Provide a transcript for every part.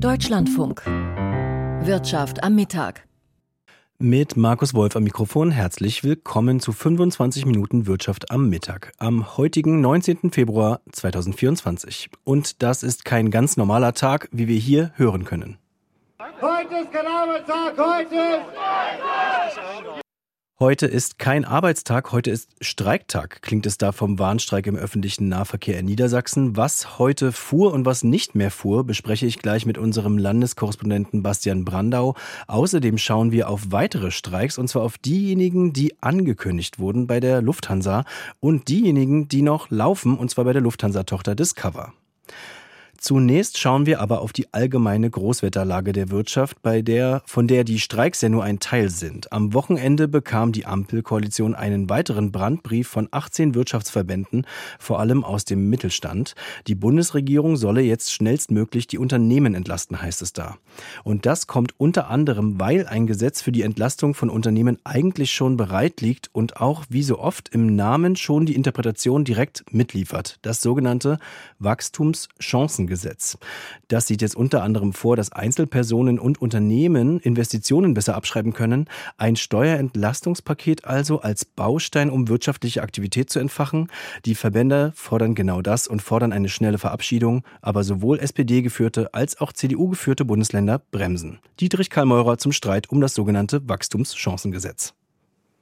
Deutschlandfunk. Wirtschaft am Mittag. Mit Markus Wolf am Mikrofon herzlich willkommen zu 25 Minuten Wirtschaft am Mittag am heutigen 19. Februar 2024. Und das ist kein ganz normaler Tag, wie wir hier hören können. Heute ist kein Arbeitstag, heute ist Heute ist kein Arbeitstag, heute ist Streiktag, klingt es da vom Warnstreik im öffentlichen Nahverkehr in Niedersachsen. Was heute fuhr und was nicht mehr fuhr, bespreche ich gleich mit unserem Landeskorrespondenten Bastian Brandau. Außerdem schauen wir auf weitere Streiks und zwar auf diejenigen, die angekündigt wurden bei der Lufthansa und diejenigen, die noch laufen und zwar bei der Lufthansa-Tochter Discover. Zunächst schauen wir aber auf die allgemeine Großwetterlage der Wirtschaft, bei der, von der die Streiks ja nur ein Teil sind. Am Wochenende bekam die Ampelkoalition einen weiteren Brandbrief von 18 Wirtschaftsverbänden, vor allem aus dem Mittelstand. Die Bundesregierung solle jetzt schnellstmöglich die Unternehmen entlasten, heißt es da. Und das kommt unter anderem, weil ein Gesetz für die Entlastung von Unternehmen eigentlich schon bereit liegt und auch wie so oft im Namen schon die Interpretation direkt mitliefert. Das sogenannte Wachstumschancen Gesetz. Das sieht jetzt unter anderem vor, dass Einzelpersonen und Unternehmen Investitionen besser abschreiben können. Ein Steuerentlastungspaket also als Baustein, um wirtschaftliche Aktivität zu entfachen. Die Verbände fordern genau das und fordern eine schnelle Verabschiedung. Aber sowohl SPD-geführte als auch CDU-geführte Bundesländer bremsen. Dietrich Karl Meurer zum Streit um das sogenannte Wachstumschancengesetz.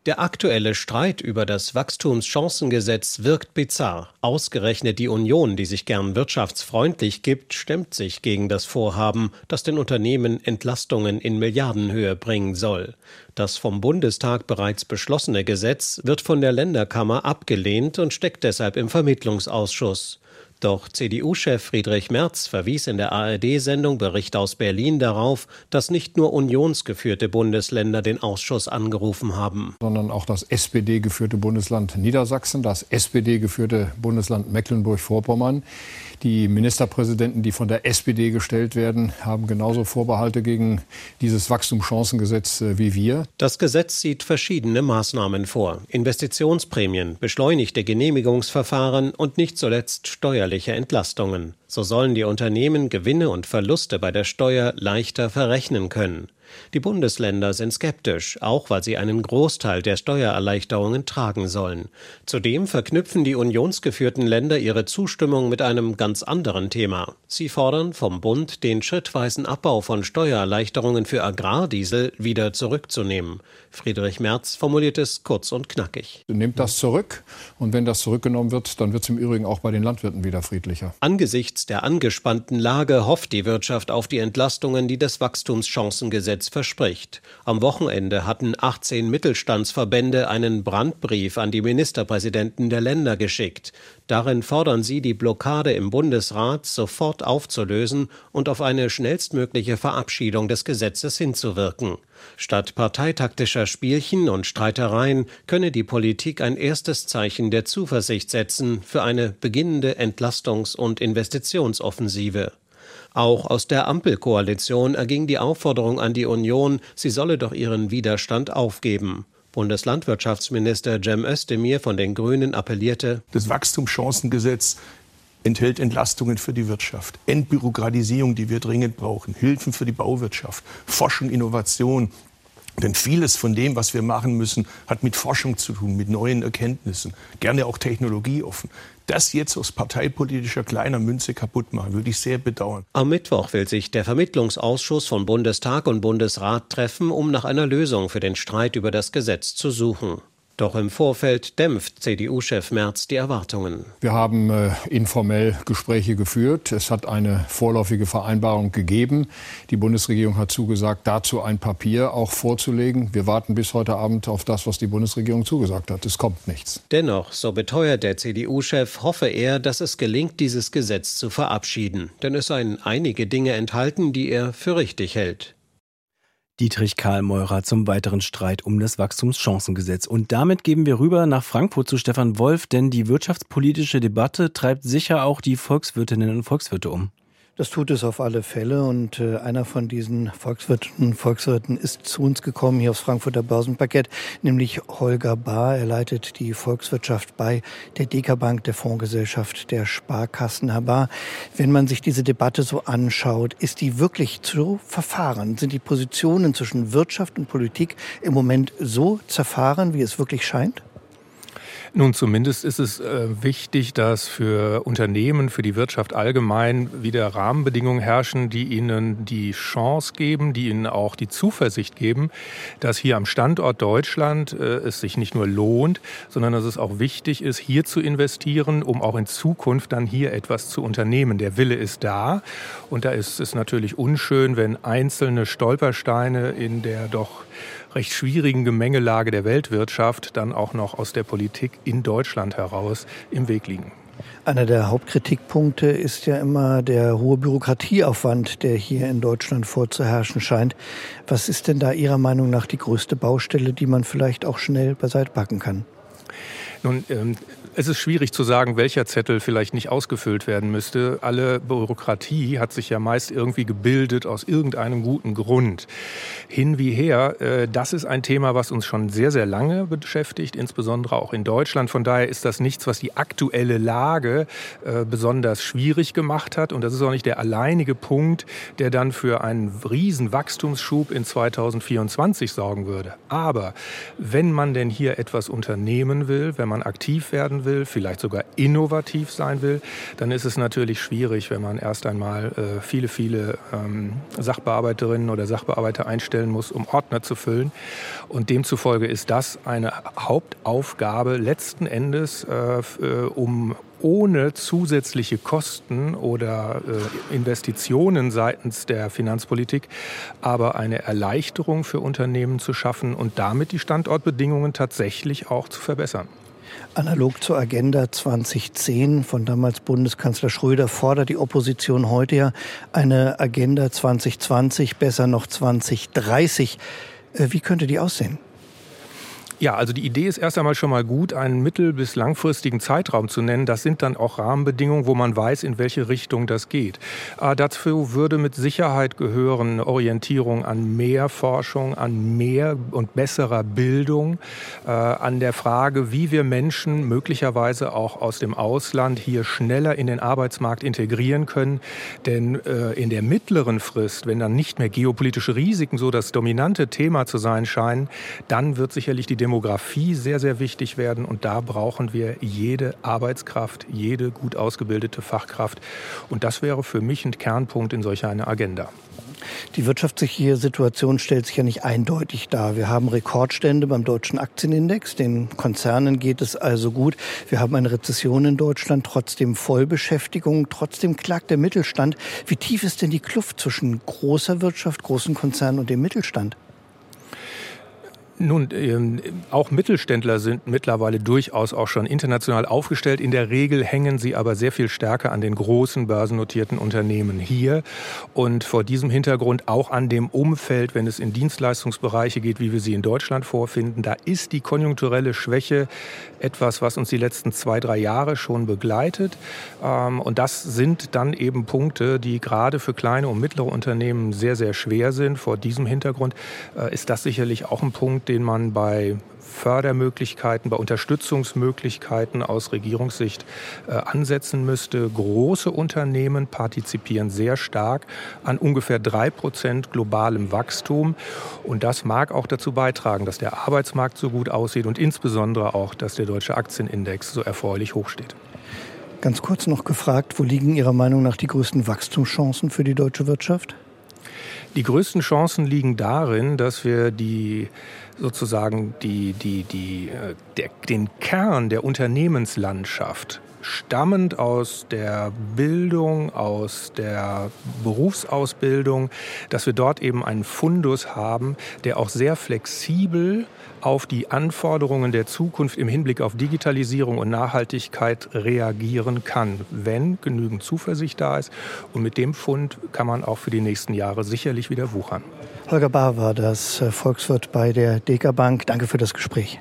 Der aktuelle Streit über das Wachstumschancengesetz wirkt bizarr. Ausgerechnet die Union, die sich gern wirtschaftsfreundlich gibt, stemmt sich gegen das Vorhaben, das den Unternehmen Entlastungen in Milliardenhöhe bringen soll. Das vom Bundestag bereits beschlossene Gesetz wird von der Länderkammer abgelehnt und steckt deshalb im Vermittlungsausschuss. Doch CDU-Chef Friedrich Merz verwies in der ARD-Sendung Bericht aus Berlin darauf, dass nicht nur unionsgeführte Bundesländer den Ausschuss angerufen haben. Sondern auch das SPD-geführte Bundesland Niedersachsen, das SPD-geführte Bundesland Mecklenburg-Vorpommern. Die Ministerpräsidenten, die von der SPD gestellt werden, haben genauso Vorbehalte gegen dieses Wachstumschancengesetz äh, wie wir. Das Gesetz sieht verschiedene Maßnahmen vor. Investitionsprämien, beschleunigte Genehmigungsverfahren und nicht zuletzt steuerliche Entlastungen. So sollen die Unternehmen Gewinne und Verluste bei der Steuer leichter verrechnen können. Die Bundesländer sind skeptisch, auch weil sie einen Großteil der Steuererleichterungen tragen sollen. Zudem verknüpfen die unionsgeführten Länder ihre Zustimmung mit einem ganz anderen Thema. Sie fordern vom Bund, den schrittweisen Abbau von Steuererleichterungen für Agrardiesel wieder zurückzunehmen. Friedrich Merz formuliert es kurz und knackig. Nehmt das zurück und wenn das zurückgenommen wird, dann wird es im Übrigen auch bei den Landwirten wieder friedlicher. Angesichts der angespannten Lage hofft die Wirtschaft auf die Entlastungen, die das Wachstumschancengesetz verspricht. Am Wochenende hatten 18 Mittelstandsverbände einen Brandbrief an die Ministerpräsidenten der Länder geschickt. Darin fordern sie, die Blockade im Bundesrat sofort aufzulösen und auf eine schnellstmögliche Verabschiedung des Gesetzes hinzuwirken. Statt parteitaktischer Spielchen und Streitereien könne die Politik ein erstes Zeichen der Zuversicht setzen für eine beginnende Entlastungs- und Investitionsoffensive. Auch aus der Ampelkoalition erging die Aufforderung an die Union, sie solle doch ihren Widerstand aufgeben. Bundeslandwirtschaftsminister Cem Özdemir von den Grünen appellierte, das Wachstumschancengesetz enthält Entlastungen für die Wirtschaft, Entbürokratisierung, die wir dringend brauchen, Hilfen für die Bauwirtschaft, Forschung, Innovation. Denn vieles von dem, was wir machen müssen, hat mit Forschung zu tun, mit neuen Erkenntnissen, gerne auch technologieoffen. Das jetzt aus parteipolitischer kleiner Münze kaputt machen, würde ich sehr bedauern. Am Mittwoch will sich der Vermittlungsausschuss von Bundestag und Bundesrat treffen, um nach einer Lösung für den Streit über das Gesetz zu suchen. Doch im Vorfeld dämpft CDU-Chef Merz die Erwartungen. Wir haben äh, informell Gespräche geführt. Es hat eine vorläufige Vereinbarung gegeben. Die Bundesregierung hat zugesagt, dazu ein Papier auch vorzulegen. Wir warten bis heute Abend auf das, was die Bundesregierung zugesagt hat. Es kommt nichts. Dennoch, so beteuert der CDU-Chef, hoffe er, dass es gelingt, dieses Gesetz zu verabschieden. Denn es seien einige Dinge enthalten, die er für richtig hält. Dietrich Karl Meurer zum weiteren Streit um das Wachstumschancengesetz. Und damit geben wir rüber nach Frankfurt zu Stefan Wolf, denn die wirtschaftspolitische Debatte treibt sicher auch die Volkswirtinnen und Volkswirte um. Das tut es auf alle Fälle und äh, einer von diesen Volkswirten, Volkswirten ist zu uns gekommen hier aufs Frankfurter Börsenparkett, nämlich Holger Bahr. Er leitet die Volkswirtschaft bei der Deka Bank, der Fondsgesellschaft der Sparkassen. Herr Bahr, wenn man sich diese Debatte so anschaut, ist die wirklich zu verfahren? Sind die Positionen zwischen Wirtschaft und Politik im Moment so zerfahren, wie es wirklich scheint? Nun, zumindest ist es äh, wichtig, dass für Unternehmen, für die Wirtschaft allgemein wieder Rahmenbedingungen herrschen, die ihnen die Chance geben, die ihnen auch die Zuversicht geben, dass hier am Standort Deutschland äh, es sich nicht nur lohnt, sondern dass es auch wichtig ist, hier zu investieren, um auch in Zukunft dann hier etwas zu unternehmen. Der Wille ist da und da ist es natürlich unschön, wenn einzelne Stolpersteine in der doch recht schwierigen Gemengelage der Weltwirtschaft dann auch noch aus der Politik in Deutschland heraus im Weg liegen. Einer der Hauptkritikpunkte ist ja immer der hohe Bürokratieaufwand, der hier in Deutschland vorzuherrschen scheint. Was ist denn da Ihrer Meinung nach die größte Baustelle, die man vielleicht auch schnell beiseite packen kann? Nun, ähm, es ist schwierig zu sagen, welcher Zettel vielleicht nicht ausgefüllt werden müsste. Alle Bürokratie hat sich ja meist irgendwie gebildet aus irgendeinem guten Grund. Hin wie her, äh, das ist ein Thema, was uns schon sehr, sehr lange beschäftigt, insbesondere auch in Deutschland. Von daher ist das nichts, was die aktuelle Lage äh, besonders schwierig gemacht hat. Und das ist auch nicht der alleinige Punkt, der dann für einen riesen Wachstumsschub in 2024 sorgen würde. Aber wenn man denn hier etwas unternehmen will, wenn man aktiv werden will, will, vielleicht sogar innovativ sein will, dann ist es natürlich schwierig, wenn man erst einmal äh, viele, viele ähm, Sachbearbeiterinnen oder Sachbearbeiter einstellen muss, um Ordner zu füllen. Und demzufolge ist das eine Hauptaufgabe letzten Endes, äh, äh um ohne zusätzliche Kosten oder äh, Investitionen seitens der Finanzpolitik, aber eine Erleichterung für Unternehmen zu schaffen und damit die Standortbedingungen tatsächlich auch zu verbessern. Analog zur Agenda 2010 von damals Bundeskanzler Schröder fordert die Opposition heute ja eine Agenda 2020, besser noch 2030. Äh, wie könnte die aussehen? Ja, also die Idee ist erst einmal schon mal gut, einen mittel- bis langfristigen Zeitraum zu nennen. Das sind dann auch Rahmenbedingungen, wo man weiß, in welche Richtung das geht. Äh, dazu würde mit Sicherheit gehören Orientierung an mehr Forschung, an mehr und besserer Bildung, äh, an der Frage, wie wir Menschen möglicherweise auch aus dem Ausland hier schneller in den Arbeitsmarkt integrieren können. Denn äh, in der mittleren Frist, wenn dann nicht mehr geopolitische Risiken so das dominante Thema zu sein scheinen, dann wird sicherlich die Demografie sehr, sehr wichtig werden. Und da brauchen wir jede Arbeitskraft, jede gut ausgebildete Fachkraft. Und das wäre für mich ein Kernpunkt in solch einer Agenda. Die wirtschaftliche Situation stellt sich ja nicht eindeutig dar. Wir haben Rekordstände beim deutschen Aktienindex. Den Konzernen geht es also gut. Wir haben eine Rezession in Deutschland, trotzdem Vollbeschäftigung. Trotzdem klagt der Mittelstand. Wie tief ist denn die Kluft zwischen großer Wirtschaft, großen Konzernen und dem Mittelstand? Nun, ähm, auch Mittelständler sind mittlerweile durchaus auch schon international aufgestellt. In der Regel hängen sie aber sehr viel stärker an den großen börsennotierten Unternehmen hier. Und vor diesem Hintergrund auch an dem Umfeld, wenn es in Dienstleistungsbereiche geht, wie wir sie in Deutschland vorfinden, da ist die konjunkturelle Schwäche etwas, was uns die letzten zwei, drei Jahre schon begleitet. Ähm, und das sind dann eben Punkte, die gerade für kleine und mittlere Unternehmen sehr, sehr schwer sind. Vor diesem Hintergrund äh, ist das sicherlich auch ein Punkt, den man bei Fördermöglichkeiten, bei Unterstützungsmöglichkeiten aus Regierungssicht äh, ansetzen müsste. Große Unternehmen partizipieren sehr stark an ungefähr drei Prozent globalem Wachstum. Und das mag auch dazu beitragen, dass der Arbeitsmarkt so gut aussieht und insbesondere auch, dass der deutsche Aktienindex so erfreulich hoch steht. Ganz kurz noch gefragt, wo liegen Ihrer Meinung nach die größten Wachstumschancen für die deutsche Wirtschaft? Die größten Chancen liegen darin, dass wir die sozusagen die, die, die, äh, der, den Kern der Unternehmenslandschaft stammend aus der Bildung, aus der Berufsausbildung, dass wir dort eben einen Fundus haben, der auch sehr flexibel auf die Anforderungen der Zukunft im Hinblick auf Digitalisierung und Nachhaltigkeit reagieren kann, wenn genügend Zuversicht da ist. Und mit dem Fund kann man auch für die nächsten Jahre sicherlich wieder wuchern. Holger Bahr war das äh, Volkswirt bei der Deka Bank. Danke für das Gespräch.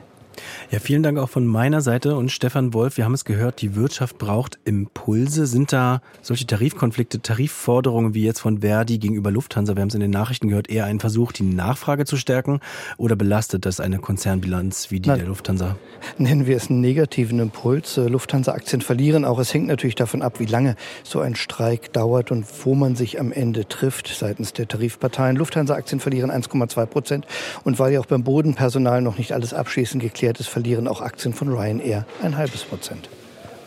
Ja, vielen Dank auch von meiner Seite und Stefan Wolf. Wir haben es gehört, die Wirtschaft braucht Impulse. Sind da solche Tarifkonflikte, Tarifforderungen wie jetzt von Verdi gegenüber Lufthansa, wir haben es in den Nachrichten gehört, eher ein Versuch, die Nachfrage zu stärken oder belastet das eine Konzernbilanz wie die Nein. der Lufthansa? Nennen wir es einen negativen Impuls. Äh, Lufthansa-Aktien verlieren auch. Es hängt natürlich davon ab, wie lange so ein Streik dauert und wo man sich am Ende trifft seitens der Tarifparteien. Lufthansa-Aktien verlieren 1,2 Prozent und weil ja auch beim Bodenpersonal noch nicht alles abschließend geklärt ist, verlieren auch Aktien von Ryanair ein halbes Prozent.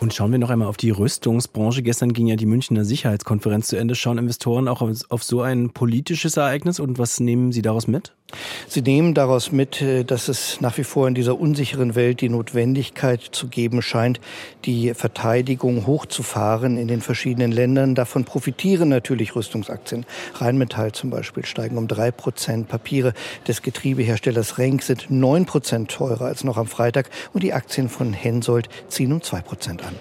Und schauen wir noch einmal auf die Rüstungsbranche. Gestern ging ja die Münchner Sicherheitskonferenz zu Ende. Schauen Investoren auch auf, auf so ein politisches Ereignis und was nehmen Sie daraus mit? Sie nehmen daraus mit, äh, dass es nach wie vor in dieser unsicheren Welt die Notwendigkeit zu geben scheint, die Verteidigung hochzufahren in den verschiedenen Ländern. Davon profitieren natürlich Rüstungsaktien. Rheinmetall zum Beispiel steigen um drei Prozent. Papiere des Getriebeherstellers Renk sind neun Prozent teurer als noch am Freitag und die Aktien von Hensoldt ziehen um zwei Prozent an.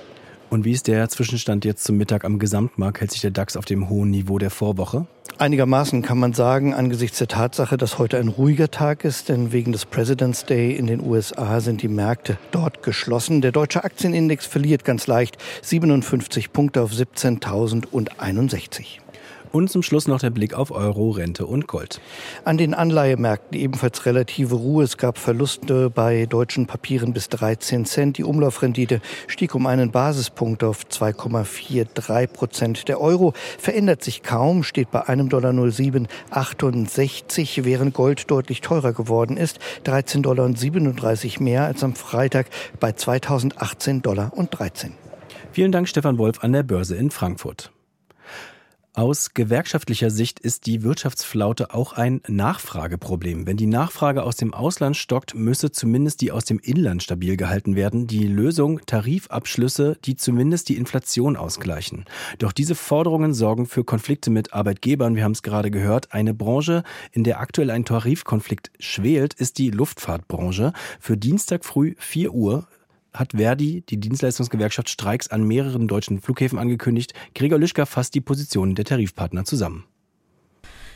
Und wie ist der Zwischenstand jetzt zum Mittag am Gesamtmarkt? Hält sich der DAX auf dem hohen Niveau der Vorwoche? Einigermaßen kann man sagen, angesichts der Tatsache, dass heute ein ruhiger Tag ist, denn wegen des President's Day in den USA sind die Märkte dort geschlossen. Der deutsche Aktienindex verliert ganz leicht 57 Punkte auf 17.061. Und zum Schluss noch der Blick auf Euro, Rente und Gold. An den Anleihemärkten ebenfalls relative Ruhe. Es gab Verluste bei deutschen Papieren bis 13 Cent. Die Umlaufrendite stieg um einen Basispunkt auf 2,43 Prozent. Der Euro verändert sich kaum, steht bei einem Dollar 0768, während Gold deutlich teurer geworden ist. 13,37 Dollar mehr als am Freitag bei 2018 Dollar und 13. Vielen Dank, Stefan Wolf an der Börse in Frankfurt. Aus gewerkschaftlicher Sicht ist die Wirtschaftsflaute auch ein Nachfrageproblem. Wenn die Nachfrage aus dem Ausland stockt, müsse zumindest die aus dem Inland stabil gehalten werden. Die Lösung Tarifabschlüsse, die zumindest die Inflation ausgleichen. Doch diese Forderungen sorgen für Konflikte mit Arbeitgebern. Wir haben es gerade gehört. Eine Branche, in der aktuell ein Tarifkonflikt schwelt, ist die Luftfahrtbranche. Für Dienstag früh 4 Uhr hat Verdi, die Dienstleistungsgewerkschaft, Streiks an mehreren deutschen Flughäfen angekündigt. Gregor Lischka fasst die Positionen der Tarifpartner zusammen.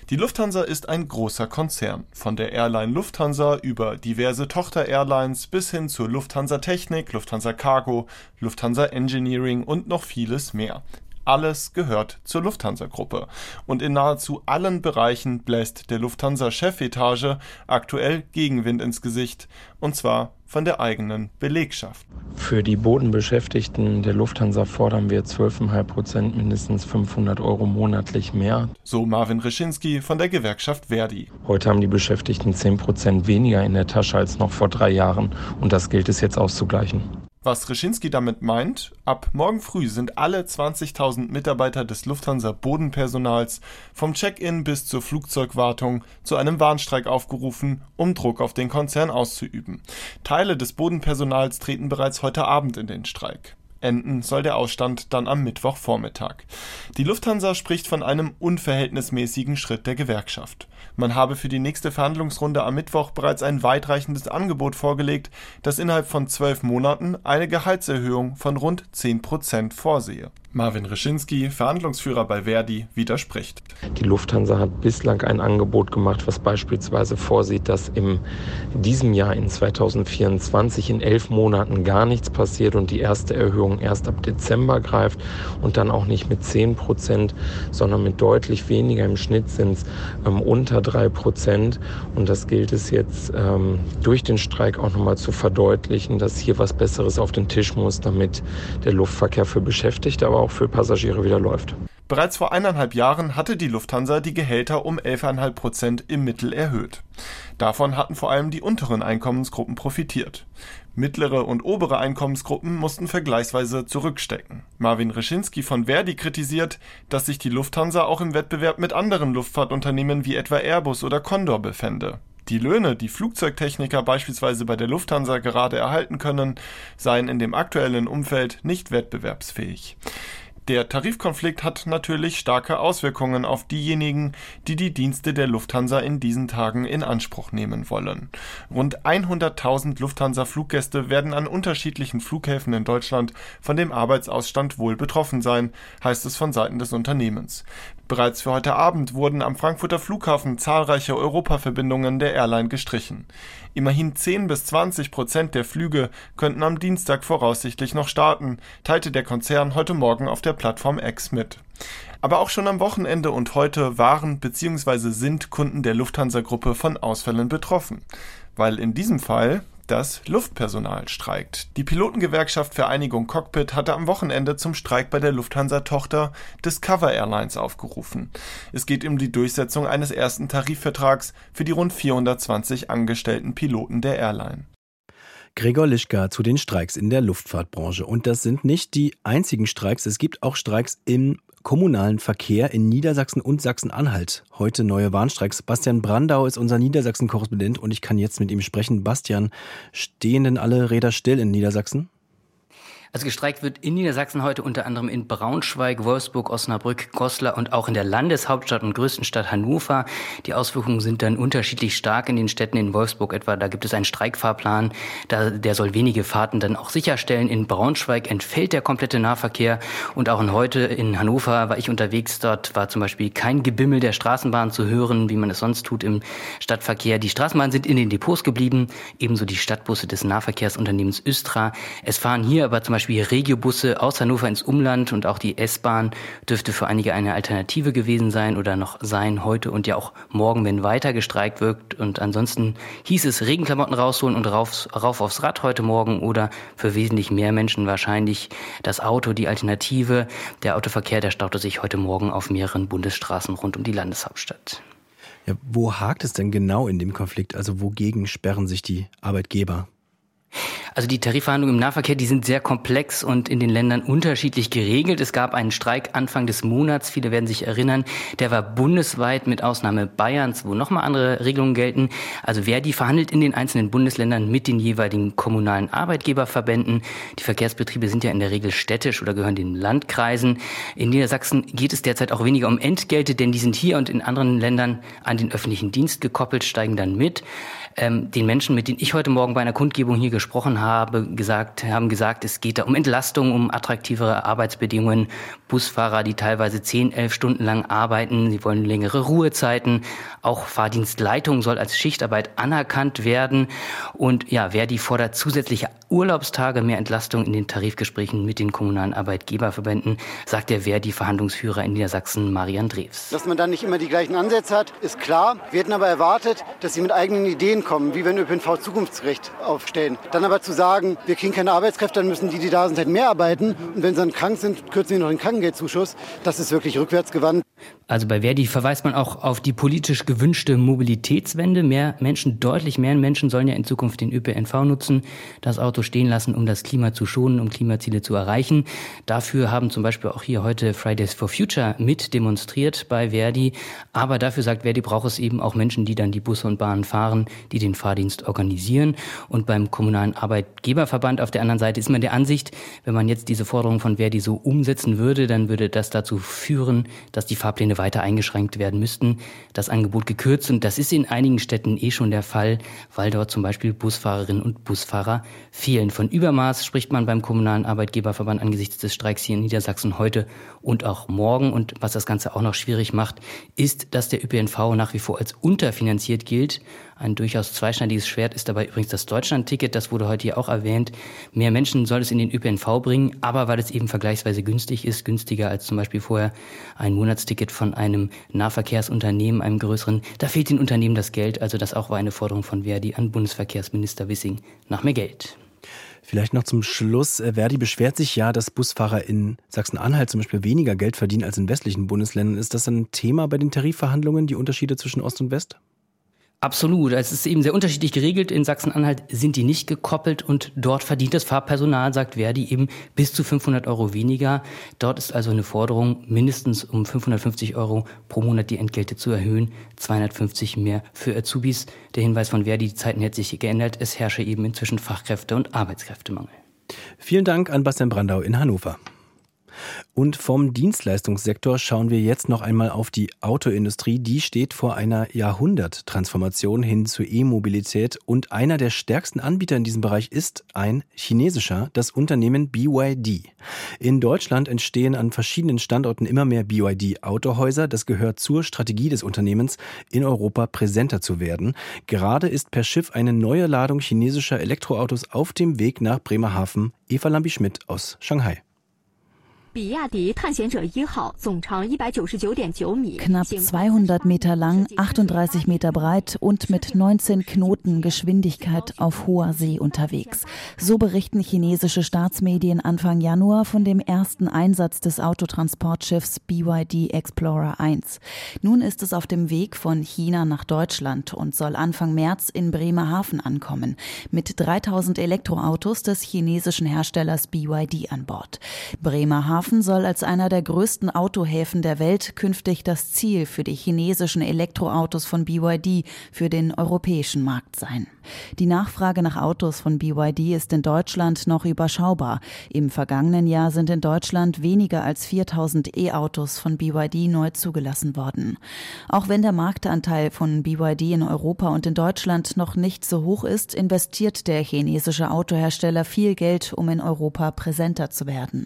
Die Lufthansa ist ein großer Konzern. Von der Airline Lufthansa über diverse Tochter-Airlines bis hin zur Lufthansa Technik, Lufthansa Cargo, Lufthansa Engineering und noch vieles mehr. Alles gehört zur Lufthansa-Gruppe. Und in nahezu allen Bereichen bläst der Lufthansa-Chefetage aktuell Gegenwind ins Gesicht. Und zwar von der eigenen Belegschaft. Für die Bodenbeschäftigten der Lufthansa fordern wir 12,5 Prozent, mindestens 500 Euro monatlich mehr. So Marvin Reschinski von der Gewerkschaft Verdi. Heute haben die Beschäftigten 10 Prozent weniger in der Tasche als noch vor drei Jahren und das gilt es jetzt auszugleichen. Was Reschinski damit meint, ab morgen früh sind alle 20.000 Mitarbeiter des Lufthansa Bodenpersonals vom Check-in bis zur Flugzeugwartung zu einem Warnstreik aufgerufen, um Druck auf den Konzern auszuüben. Teile des Bodenpersonals treten bereits heute Abend in den Streik. Enden soll der Ausstand dann am Mittwochvormittag. Die Lufthansa spricht von einem unverhältnismäßigen Schritt der Gewerkschaft. Man habe für die nächste Verhandlungsrunde am Mittwoch bereits ein weitreichendes Angebot vorgelegt, das innerhalb von zwölf Monaten eine Gehaltserhöhung von rund zehn Prozent vorsehe. Marvin Reschinski, Verhandlungsführer bei Verdi, widerspricht. Die Lufthansa hat bislang ein Angebot gemacht, was beispielsweise vorsieht, dass in diesem Jahr in 2024 in elf Monaten gar nichts passiert und die erste Erhöhung erst ab Dezember greift und dann auch nicht mit 10 Prozent, sondern mit deutlich weniger. Im Schnitt sind es ähm, unter drei Prozent. Und das gilt es jetzt ähm, durch den Streik auch nochmal zu verdeutlichen, dass hier was Besseres auf den Tisch muss, damit der Luftverkehr für Beschäftigte, aber auch für Passagiere wieder läuft. Bereits vor eineinhalb Jahren hatte die Lufthansa die Gehälter um 11,5 Prozent im Mittel erhöht. Davon hatten vor allem die unteren Einkommensgruppen profitiert. Mittlere und obere Einkommensgruppen mussten vergleichsweise zurückstecken. Marvin Reschinski von Verdi kritisiert, dass sich die Lufthansa auch im Wettbewerb mit anderen Luftfahrtunternehmen wie etwa Airbus oder Condor befände. Die Löhne, die Flugzeugtechniker beispielsweise bei der Lufthansa gerade erhalten können, seien in dem aktuellen Umfeld nicht wettbewerbsfähig. Der Tarifkonflikt hat natürlich starke Auswirkungen auf diejenigen, die die Dienste der Lufthansa in diesen Tagen in Anspruch nehmen wollen. Rund 100.000 Lufthansa-Fluggäste werden an unterschiedlichen Flughäfen in Deutschland von dem Arbeitsausstand wohl betroffen sein, heißt es von Seiten des Unternehmens. Bereits für heute Abend wurden am Frankfurter Flughafen zahlreiche Europaverbindungen der Airline gestrichen. Immerhin 10 bis 20 Prozent der Flüge könnten am Dienstag voraussichtlich noch starten, teilte der Konzern heute Morgen auf der Plattform X mit. Aber auch schon am Wochenende und heute waren bzw. sind Kunden der Lufthansa-Gruppe von Ausfällen betroffen. Weil in diesem Fall das Luftpersonal streikt. Die Pilotengewerkschaft Vereinigung Cockpit hatte am Wochenende zum Streik bei der Lufthansa-Tochter Discover Airlines aufgerufen. Es geht um die Durchsetzung eines ersten Tarifvertrags für die rund 420 angestellten Piloten der Airline. Gregor Lischka zu den Streiks in der Luftfahrtbranche. Und das sind nicht die einzigen Streiks. Es gibt auch Streiks im kommunalen Verkehr in Niedersachsen und Sachsen-Anhalt. Heute neue Warnstreiks. Bastian Brandau ist unser Niedersachsen-Korrespondent und ich kann jetzt mit ihm sprechen. Bastian, stehen denn alle Räder still in Niedersachsen? Also gestreikt wird in Niedersachsen heute unter anderem in Braunschweig, Wolfsburg, Osnabrück, Goslar und auch in der Landeshauptstadt und größten Stadt Hannover. Die Auswirkungen sind dann unterschiedlich stark in den Städten in Wolfsburg etwa. Da gibt es einen Streikfahrplan, da, der soll wenige Fahrten dann auch sicherstellen. In Braunschweig entfällt der komplette Nahverkehr und auch in heute in Hannover war ich unterwegs. Dort war zum Beispiel kein Gebimmel der Straßenbahn zu hören, wie man es sonst tut im Stadtverkehr. Die Straßenbahnen sind in den Depots geblieben, ebenso die Stadtbusse des Nahverkehrsunternehmens Östra. Es fahren hier aber zum Beispiel Beispiel Regiobusse aus Hannover ins Umland und auch die S-Bahn dürfte für einige eine Alternative gewesen sein oder noch sein heute und ja auch morgen, wenn weiter gestreikt wird. Und ansonsten hieß es Regenklamotten rausholen und rauf, rauf aufs Rad heute Morgen oder für wesentlich mehr Menschen wahrscheinlich das Auto die Alternative. Der Autoverkehr, der staute sich heute Morgen auf mehreren Bundesstraßen rund um die Landeshauptstadt. Ja, wo hakt es denn genau in dem Konflikt? Also wogegen sperren sich die Arbeitgeber? Also die Tarifverhandlungen im Nahverkehr, die sind sehr komplex und in den Ländern unterschiedlich geregelt. Es gab einen Streik Anfang des Monats, viele werden sich erinnern, der war bundesweit mit Ausnahme Bayerns, wo nochmal andere Regelungen gelten. Also Verdi verhandelt in den einzelnen Bundesländern mit den jeweiligen kommunalen Arbeitgeberverbänden. Die Verkehrsbetriebe sind ja in der Regel städtisch oder gehören den Landkreisen. In Niedersachsen geht es derzeit auch weniger um Entgelte, denn die sind hier und in anderen Ländern an den öffentlichen Dienst gekoppelt, steigen dann mit ähm, den Menschen, mit denen ich heute Morgen bei einer Kundgebung hier gesprochen habe, gesagt, haben gesagt, es geht da um Entlastung, um attraktivere Arbeitsbedingungen. Busfahrer, die teilweise zehn, elf Stunden lang arbeiten, sie wollen längere Ruhezeiten. Auch Fahrdienstleitung soll als Schichtarbeit anerkannt werden. Und ja, wer die fordert zusätzliche Urlaubstage, mehr Entlastung in den Tarifgesprächen mit den kommunalen Arbeitgeberverbänden, sagt der Verdi-Verhandlungsführer in Niedersachsen, Marian Drews. Dass man dann nicht immer die gleichen Ansätze hat, ist klar. Wir hätten aber erwartet, dass sie mit eigenen Ideen kommen, wie wir ÖPNV Zukunftsrecht aufstellen. Dann aber zu sagen, wir kriegen keine Arbeitskräfte, dann müssen die, die da sind, halt mehr arbeiten. Und wenn sie dann krank sind, kürzen sie noch den Krankengeldzuschuss. Das ist wirklich rückwärtsgewandt. Also bei Verdi verweist man auch auf die politisch gewünschte Mobilitätswende. Mehr Menschen, deutlich mehr Menschen sollen ja in Zukunft den ÖPNV nutzen, das Auto stehen lassen, um das Klima zu schonen, um Klimaziele zu erreichen. Dafür haben zum Beispiel auch hier heute Fridays for Future mit demonstriert bei Verdi. Aber dafür sagt Verdi, braucht es eben auch Menschen, die dann die Busse und Bahnen fahren, die den Fahrdienst organisieren. Und beim Kommunalen Arbeitgeberverband auf der anderen Seite ist man der Ansicht, wenn man jetzt diese Forderung von Verdi so umsetzen würde, dann würde das dazu führen, dass die Fahrpläne weiter eingeschränkt werden müssten, das Angebot gekürzt. Und das ist in einigen Städten eh schon der Fall, weil dort zum Beispiel Busfahrerinnen und Busfahrer fehlen. Von Übermaß spricht man beim Kommunalen Arbeitgeberverband angesichts des Streiks hier in Niedersachsen heute und auch morgen. Und was das Ganze auch noch schwierig macht, ist, dass der ÖPNV nach wie vor als unterfinanziert gilt. Ein durchaus zweischneidiges Schwert ist dabei übrigens das Deutschlandticket. Das wurde heute hier auch erwähnt. Mehr Menschen soll es in den ÖPNV bringen, aber weil es eben vergleichsweise günstig ist, günstiger als zum Beispiel vorher ein Monatsticket von einem Nahverkehrsunternehmen, einem größeren, da fehlt den Unternehmen das Geld. Also das auch war eine Forderung von Verdi an Bundesverkehrsminister Wissing nach mehr Geld. Vielleicht noch zum Schluss. Äh, Verdi beschwert sich ja, dass Busfahrer in Sachsen-Anhalt zum Beispiel weniger Geld verdienen als in westlichen Bundesländern. Ist das ein Thema bei den Tarifverhandlungen, die Unterschiede zwischen Ost und West? Absolut. Es ist eben sehr unterschiedlich geregelt. In Sachsen-Anhalt sind die nicht gekoppelt und dort verdient das Fahrpersonal, sagt Verdi, eben bis zu 500 Euro weniger. Dort ist also eine Forderung, mindestens um 550 Euro pro Monat die Entgelte zu erhöhen, 250 mehr für Azubis. Der Hinweis von Verdi, die Zeiten hätten sich geändert. Es herrsche eben inzwischen Fachkräfte- und Arbeitskräftemangel. Vielen Dank an Bastian Brandau in Hannover. Und vom Dienstleistungssektor schauen wir jetzt noch einmal auf die Autoindustrie. Die steht vor einer Jahrhunderttransformation hin zur E-Mobilität und einer der stärksten Anbieter in diesem Bereich ist ein chinesischer, das Unternehmen BYD. In Deutschland entstehen an verschiedenen Standorten immer mehr BYD-Autohäuser. Das gehört zur Strategie des Unternehmens, in Europa präsenter zu werden. Gerade ist per Schiff eine neue Ladung chinesischer Elektroautos auf dem Weg nach Bremerhaven. Eva Lambi-Schmidt aus Shanghai. Knapp 200 Meter lang, 38 Meter breit und mit 19 Knoten Geschwindigkeit auf hoher See unterwegs. So berichten chinesische Staatsmedien Anfang Januar von dem ersten Einsatz des Autotransportschiffs BYD Explorer 1. Nun ist es auf dem Weg von China nach Deutschland und soll Anfang März in Bremerhaven ankommen. Mit 3000 Elektroautos des chinesischen Herstellers BYD an Bord. Bremerhaven Bremerhaven soll als einer der größten Autohäfen der Welt künftig das Ziel für die chinesischen Elektroautos von BYD für den europäischen Markt sein. Die Nachfrage nach Autos von BYD ist in Deutschland noch überschaubar. Im vergangenen Jahr sind in Deutschland weniger als 4000 E-Autos von BYD neu zugelassen worden. Auch wenn der Marktanteil von BYD in Europa und in Deutschland noch nicht so hoch ist, investiert der chinesische Autohersteller viel Geld, um in Europa präsenter zu werden.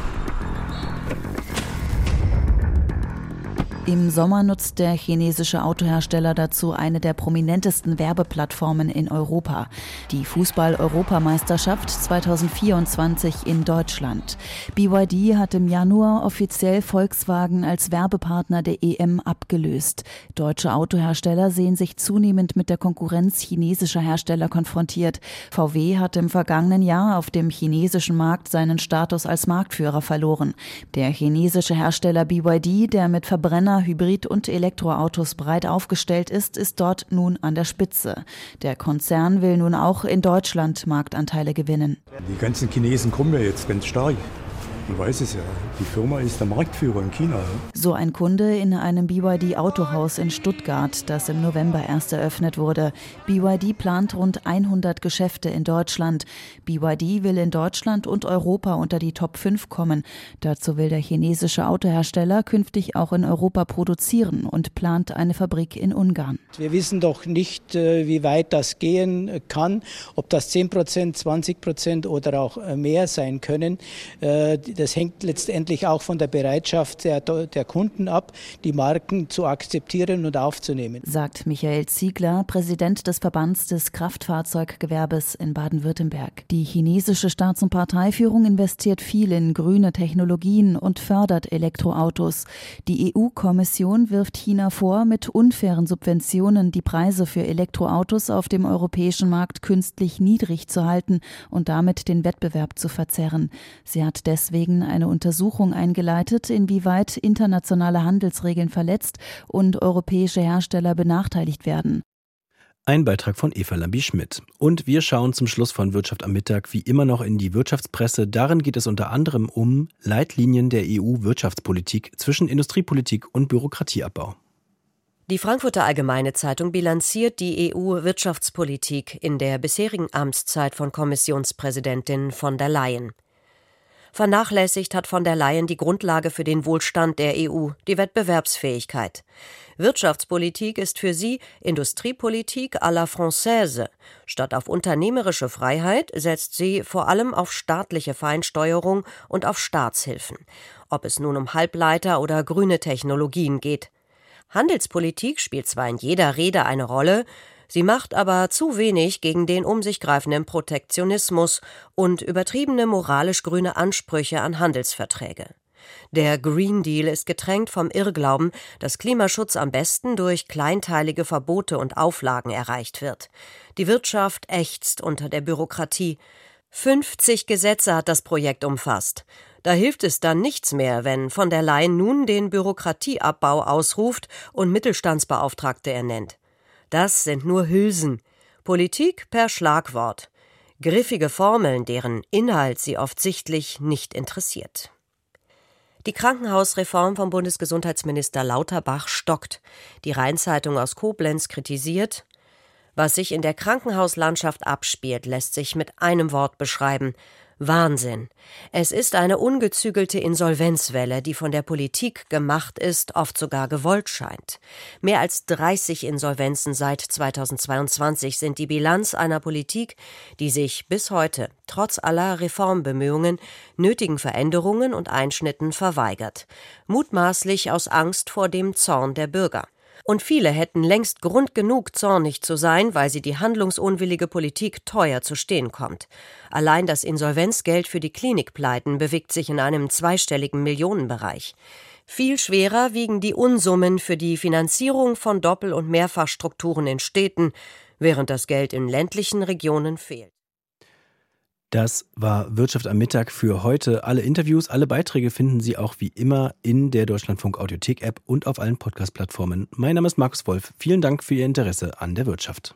Im Sommer nutzt der chinesische Autohersteller dazu eine der prominentesten Werbeplattformen in Europa, die Fußball-Europameisterschaft 2024 in Deutschland. BYD hat im Januar offiziell Volkswagen als Werbepartner der EM abgelöst. Deutsche Autohersteller sehen sich zunehmend mit der Konkurrenz chinesischer Hersteller konfrontiert. VW hat im vergangenen Jahr auf dem chinesischen Markt seinen Status als Marktführer verloren. Der chinesische Hersteller BYD, der mit Verbrenner Verbrenner, Hybrid- und Elektroautos breit aufgestellt ist, ist dort nun an der Spitze. Der Konzern will nun auch in Deutschland Marktanteile gewinnen. Die ganzen Chinesen kommen ja jetzt ganz stark. Du weißt es ja, die Firma ist der Marktführer in China. So ein Kunde in einem BYD Autohaus in Stuttgart, das im November erst eröffnet wurde. BYD plant rund 100 Geschäfte in Deutschland. BYD will in Deutschland und Europa unter die Top 5 kommen. Dazu will der chinesische Autohersteller künftig auch in Europa produzieren und plant eine Fabrik in Ungarn. Wir wissen doch nicht, äh, wie weit das gehen kann, ob das 10 Prozent, 20 Prozent oder auch äh, mehr sein können. Das hängt letztendlich auch von der Bereitschaft der, der Kunden ab, die Marken zu akzeptieren und aufzunehmen. Sagt Michael Ziegler, Präsident des Verbands des Kraftfahrzeuggewerbes in Baden-Württemberg. Die chinesische Staats- und Parteiführung investiert viel in grüne Technologien und fördert Elektroautos. Die EU-Kommission wirft China vor, mit unfairen Subventionen die Preise für Elektroautos auf dem europäischen Markt künstlich niedrig zu halten und damit den Wettbewerb zu verzerren. Sie hat deswegen Schweden eine Untersuchung eingeleitet, inwieweit internationale Handelsregeln verletzt und europäische Hersteller benachteiligt werden. Ein Beitrag von Eva Lambi-Schmidt. Und wir schauen zum Schluss von Wirtschaft am Mittag wie immer noch in die Wirtschaftspresse. Darin geht es unter anderem um Leitlinien der EU-Wirtschaftspolitik zwischen Industriepolitik und Bürokratieabbau. Die Frankfurter Allgemeine Zeitung bilanziert die EU-Wirtschaftspolitik in der bisherigen Amtszeit von Kommissionspräsidentin von der Leyen. Vernachlässigt hat von der Leyen die Grundlage für den Wohlstand der EU, die Wettbewerbsfähigkeit. Wirtschaftspolitik ist für sie Industriepolitik à la Française. Statt auf unternehmerische Freiheit setzt sie vor allem auf staatliche Feinsteuerung und auf Staatshilfen. Ob es nun um Halbleiter oder grüne Technologien geht. Handelspolitik spielt zwar in jeder Rede eine Rolle, Sie macht aber zu wenig gegen den um sich greifenden Protektionismus und übertriebene moralisch grüne Ansprüche an Handelsverträge. Der Green Deal ist getränkt vom Irrglauben, dass Klimaschutz am besten durch kleinteilige Verbote und Auflagen erreicht wird. Die Wirtschaft ächzt unter der Bürokratie. 50 Gesetze hat das Projekt umfasst. Da hilft es dann nichts mehr, wenn von der Leyen nun den Bürokratieabbau ausruft und Mittelstandsbeauftragte ernennt. Das sind nur Hülsen. Politik per Schlagwort. Griffige Formeln, deren Inhalt sie oft sichtlich nicht interessiert. Die Krankenhausreform vom Bundesgesundheitsminister Lauterbach stockt. Die Rheinzeitung aus Koblenz kritisiert, was sich in der Krankenhauslandschaft abspielt, lässt sich mit einem Wort beschreiben Wahnsinn. Es ist eine ungezügelte Insolvenzwelle, die von der Politik gemacht ist, oft sogar gewollt scheint. Mehr als 30 Insolvenzen seit 2022 sind die Bilanz einer Politik, die sich bis heute, trotz aller Reformbemühungen, nötigen Veränderungen und Einschnitten verweigert. Mutmaßlich aus Angst vor dem Zorn der Bürger. Und viele hätten längst Grund genug, zornig zu sein, weil sie die handlungsunwillige Politik teuer zu stehen kommt. Allein das Insolvenzgeld für die Klinikpleiten bewegt sich in einem zweistelligen Millionenbereich. Viel schwerer wiegen die Unsummen für die Finanzierung von Doppel- und Mehrfachstrukturen in Städten, während das Geld in ländlichen Regionen fehlt. Das war Wirtschaft am Mittag für heute. Alle Interviews, alle Beiträge finden Sie auch wie immer in der Deutschlandfunk Audiothek App und auf allen Podcast-Plattformen. Mein Name ist Markus Wolf. Vielen Dank für Ihr Interesse an der Wirtschaft.